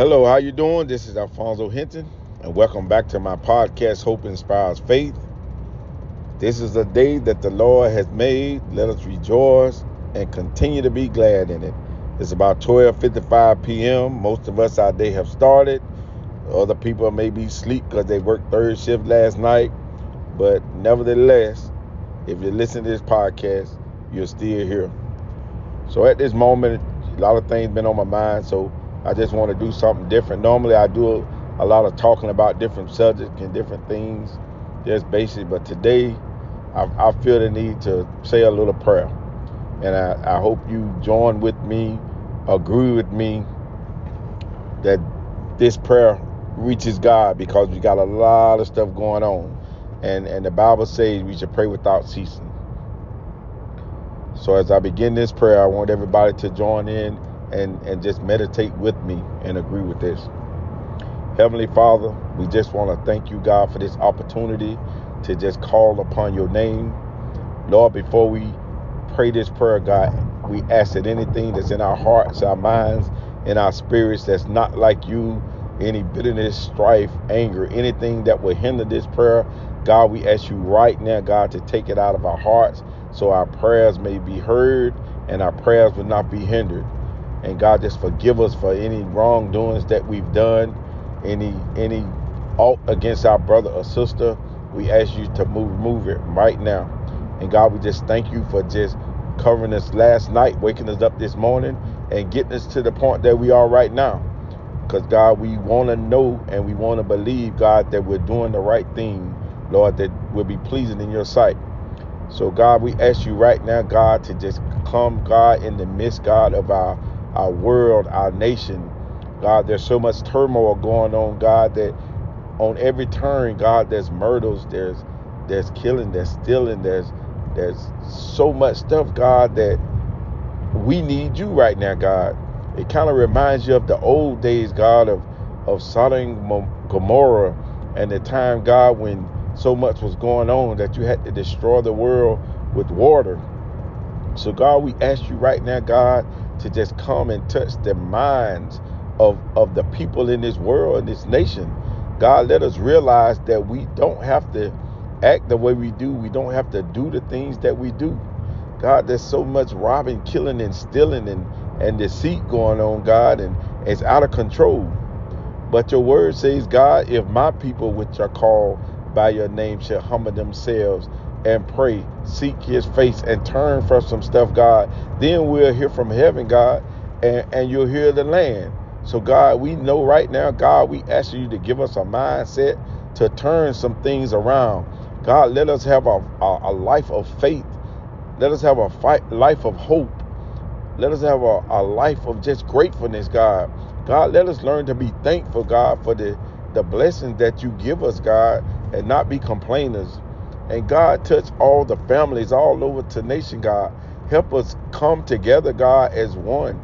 Hello, how you doing? This is Alfonso Hinton, and welcome back to my podcast, Hope Inspires Faith. This is a day that the Lord has made. Let us rejoice and continue to be glad in it. It's about 12:55 p.m. Most of us our day have started. Other people may be asleep because they worked third shift last night. But nevertheless, if you listen to this podcast, you're still here. So at this moment, a lot of things been on my mind. So I just want to do something different. Normally, I do a lot of talking about different subjects and different things, just basic. But today, I, I feel the need to say a little prayer, and I, I hope you join with me, agree with me that this prayer reaches God because we got a lot of stuff going on, and and the Bible says we should pray without ceasing. So as I begin this prayer, I want everybody to join in and, and just meditate with me and agree with this. Heavenly Father, we just want to thank you, God, for this opportunity to just call upon your name. Lord, before we pray this prayer, God, we ask that anything that's in our hearts, our minds, in our spirits that's not like you, any bitterness, strife, anger, anything that will hinder this prayer, God, we ask you right now, God, to take it out of our hearts so our prayers may be heard and our prayers will not be hindered. And God, just forgive us for any wrongdoings that we've done, any any alt against our brother or sister. We ask you to move move it right now. And God, we just thank you for just covering us last night, waking us up this morning, and getting us to the point that we are right now. Because God, we want to know and we want to believe, God, that we're doing the right thing, Lord, that will be pleasing in your sight. So God, we ask you right now, God, to just come, God, in the midst, God, of our our world, our nation. God, there's so much turmoil going on, God, that on every turn, God, there's murders, there's there's killing, there's stealing, there's there's so much stuff, God, that we need you right now, God. It kind of reminds you of the old days, God, of of Sodom and Gomorrah and the time, God, when so much was going on that you had to destroy the world with water. So, God, we ask you right now, God, to just come and touch the minds of, of the people in this world, in this nation. God, let us realize that we don't have to act the way we do. We don't have to do the things that we do. God, there's so much robbing, killing, and stealing and, and deceit going on, God, and it's out of control. But your word says, God, if my people, which are called by your name, shall humble themselves and pray, seek his face, and turn from some stuff, God, then we'll hear from heaven, God, and, and you'll hear the land. So, God, we know right now, God, we ask you to give us a mindset to turn some things around. God, let us have a, a, a life of faith. Let us have a fight, life of hope. Let us have a, a life of just gratefulness, God. God, let us learn to be thankful, God, for the, the blessings that you give us, God, and not be complainers. And God, touch all the families all over the nation, God. Help us come together, God, as one.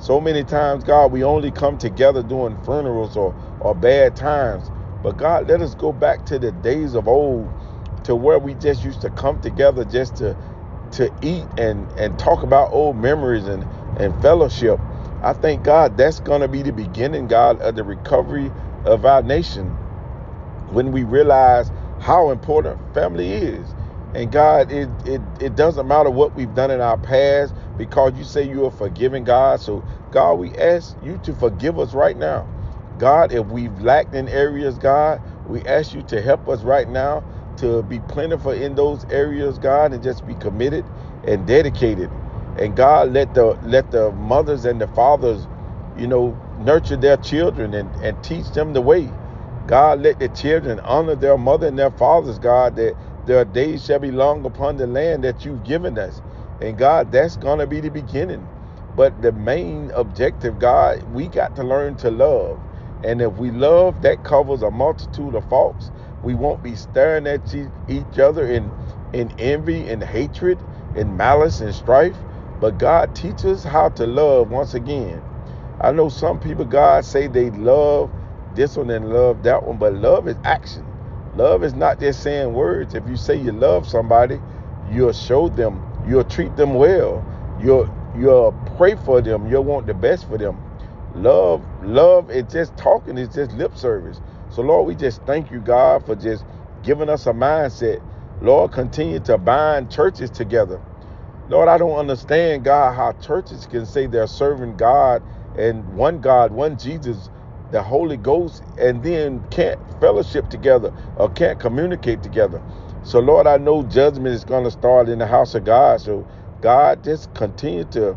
So many times, God, we only come together during funerals or, or bad times. But God, let us go back to the days of old, to where we just used to come together just to to eat and, and talk about old memories and, and fellowship. I think, God, that's to be the beginning, God, of the recovery of our nation. When we realize how important family is. And God, it, it, it doesn't matter what we've done in our past because you say you are forgiving God. So, God, we ask you to forgive us right now. God, if we've lacked in areas, God, we ask you to help us right now to be plentiful in those areas, God, and just be committed and dedicated. And God, let the let the mothers and the fathers, you know, nurture their children and, and teach them the way. God, let the children honor their mother and their fathers, God, that their days shall be long upon the land that you've given us. And God, that's going to be the beginning. But the main objective, God, we got to learn to love. And if we love, that covers a multitude of faults. We won't be staring at each other in, in envy and hatred and malice and strife. But God teaches how to love once again. I know some people, God, say they love this one and love that one. But love is action. Love is not just saying words. If you say you love somebody, you'll show them, you'll treat them well, you'll you'll pray for them, you'll want the best for them. Love, love, it's just talking, it's just lip service. So, Lord, we just thank you, God, for just giving us a mindset. Lord, continue to bind churches together. Lord, I don't understand, God, how churches can say they're serving God and one God, one Jesus, the Holy Ghost, and then can't fellowship together or can't communicate together. So, Lord, I know judgment is going to start in the house of God. So, God, just continue to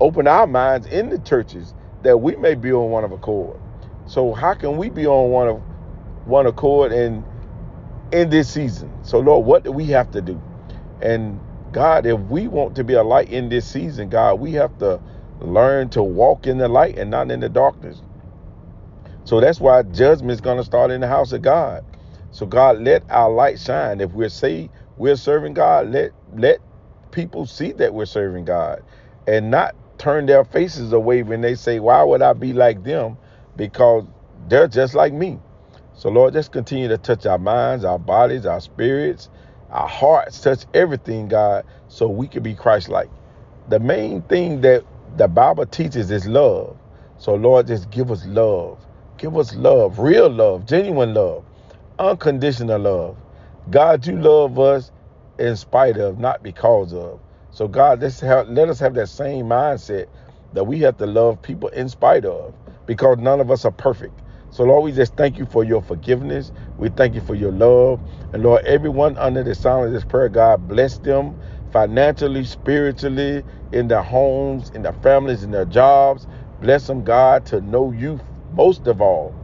open our minds in the churches that we may be on one of accord. So, how can we be on one of one accord in in this season? So, Lord, what do we have to do? And God, if we want to be a light in this season, God, we have to learn to walk in the light and not in the darkness. So that's why judgment is going to start in the house of God. So God, let our light shine. If we're say we're serving God, let let people see that we're serving God, and not turn their faces away when they say, "Why would I be like them?" Because they're just like me. So Lord, just continue to touch our minds, our bodies, our spirits, our hearts, touch everything, God, so we can be Christ like. The main thing that the Bible teaches is love. So, Lord, just give us love. Give us love, real love, genuine love, unconditional love. God, you love us in spite of, not because of. So, God, let's have, let us have that same mindset that we have to love people in spite of because none of us are perfect. So, Lord, we just thank you for your forgiveness. We thank you for your love. And, Lord, everyone under the sound of this prayer, God, bless them financially, spiritually, in their homes, in their families, in their jobs. Bless them, God, to know you most of all.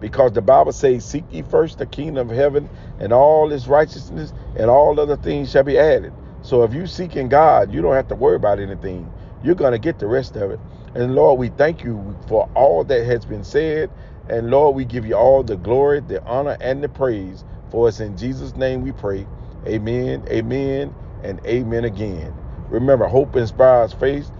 Because the Bible says, Seek ye first the kingdom of heaven and all its righteousness, and all other things shall be added. So if you seeking God, you don't have to worry about anything. You're going to get the rest of it. And Lord, we thank you for all that has been said. And Lord, we give you all the glory, the honor, and the praise. For us in Jesus' name we pray. Amen, amen, and amen again. Remember, hope inspires faith,